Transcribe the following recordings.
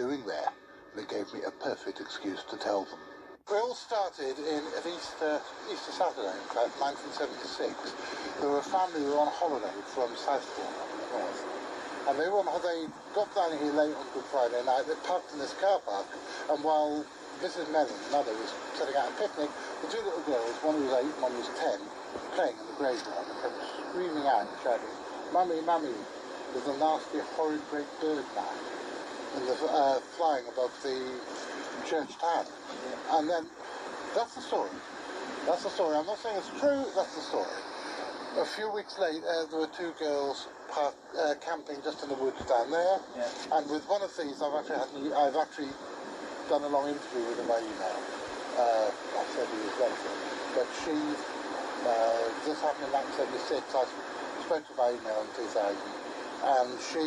doing there, and it gave me a perfect excuse to tell them. We all started in at Easter, Easter Saturday, in fact, 1976. There were a family who were on holiday from Southbourne up in the north. And they were on, they got down here late on Good Friday night, they parked in this car park, and while Mrs. Melling, mother, was setting out a picnic, the two little girls, one who was eight, one was ten, playing in the graveyard, and kept screaming out and shouting, Mummy, Mummy, there's a nasty, horrid great bird now, in the, uh, flying above the church town. And then that's the story. That's the story. I'm not saying it's true, that's the story. A few weeks later, uh, there were two girls park, uh, camping just in the woods down there. Yeah. And with one of these, I've actually had, I've actually done a long interview with her by email. Uh, I said he was relative, but she, uh, this happened in 1976. I spoke to her by email in 2000, and she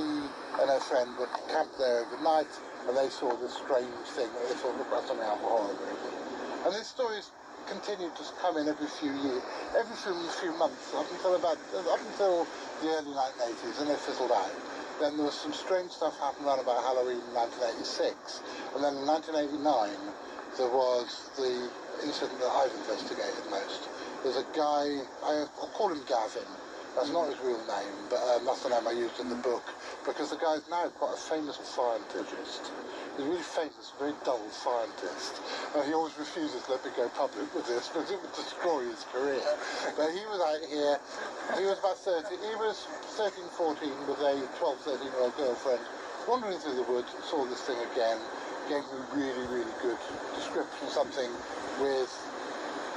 and her friend would camp there overnight, and they saw this strange thing that they thought looked like something out of horror movie. And these stories continued to come in every few years, every few, few months, up until about up until the early 1980s, and they fizzled out. Then there was some strange stuff happened around about Halloween in 1986, and then in 1989 there was the incident that I've investigated most. There's a guy, I, I'll call him Gavin. That's not his real name, but um, that's the name I used in the book because the guy's now quite a famous scientist. He's a really famous, very dull scientist. And he always refuses to let me go public with this because it would destroy his career. But he was out here, he was about 30, he was 13, 14 with a 12, 13 year old girlfriend wandering through the woods, saw this thing again, gave me a really, really good description, of something with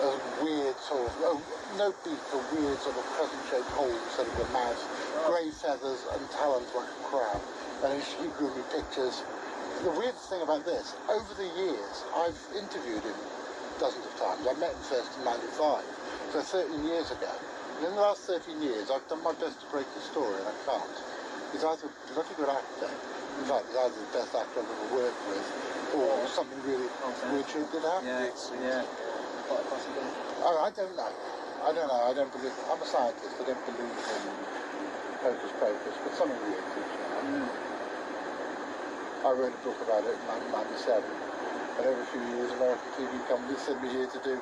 a weird of, oh, no beak, a weird sort of crescent-shaped hole instead of a mouth, grey feathers and talons like a crab. And he, drew me pictures. The weirdest thing about this, over the years, I've interviewed him dozens of times. I met him first in 95, so 13 years ago. And in the last 13 years, I've done my best to break the story, and I can't. He's either a bloody good actor, in fact, he's either the best actor I've ever worked with, or something really weird shit did happen. Yeah, yeah. Quite a possibility. Oh, I don't know. I don't know. I don't believe. I'm a scientist. I don't believe in hocus pocus, but something weird keeps happening. I wrote a book about it in 1997, and every few years, American TV companies send me here to do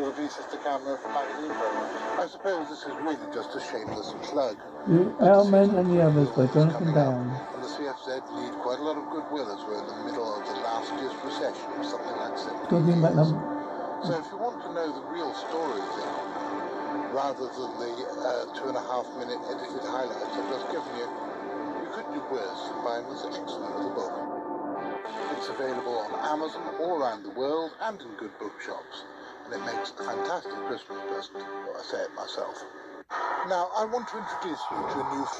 little pieces to camera for magazine programs. I suppose this is really just a shameless plug. The Owlman and the others by Jonathan Downes. And the CFZ need quite a lot of goodwill as we're in the middle of the last year's recession, or something like that. Talking about them. So if you want to know the real story of the Owlman, rather than the uh, two and a half minute edited highlights I've just given you, you could do worse than buying this excellent little book. It's available on Amazon all around the world and in good bookshops, and it makes a fantastic Christmas present. Well, I say it myself. Now, I want to introduce you to a new friend.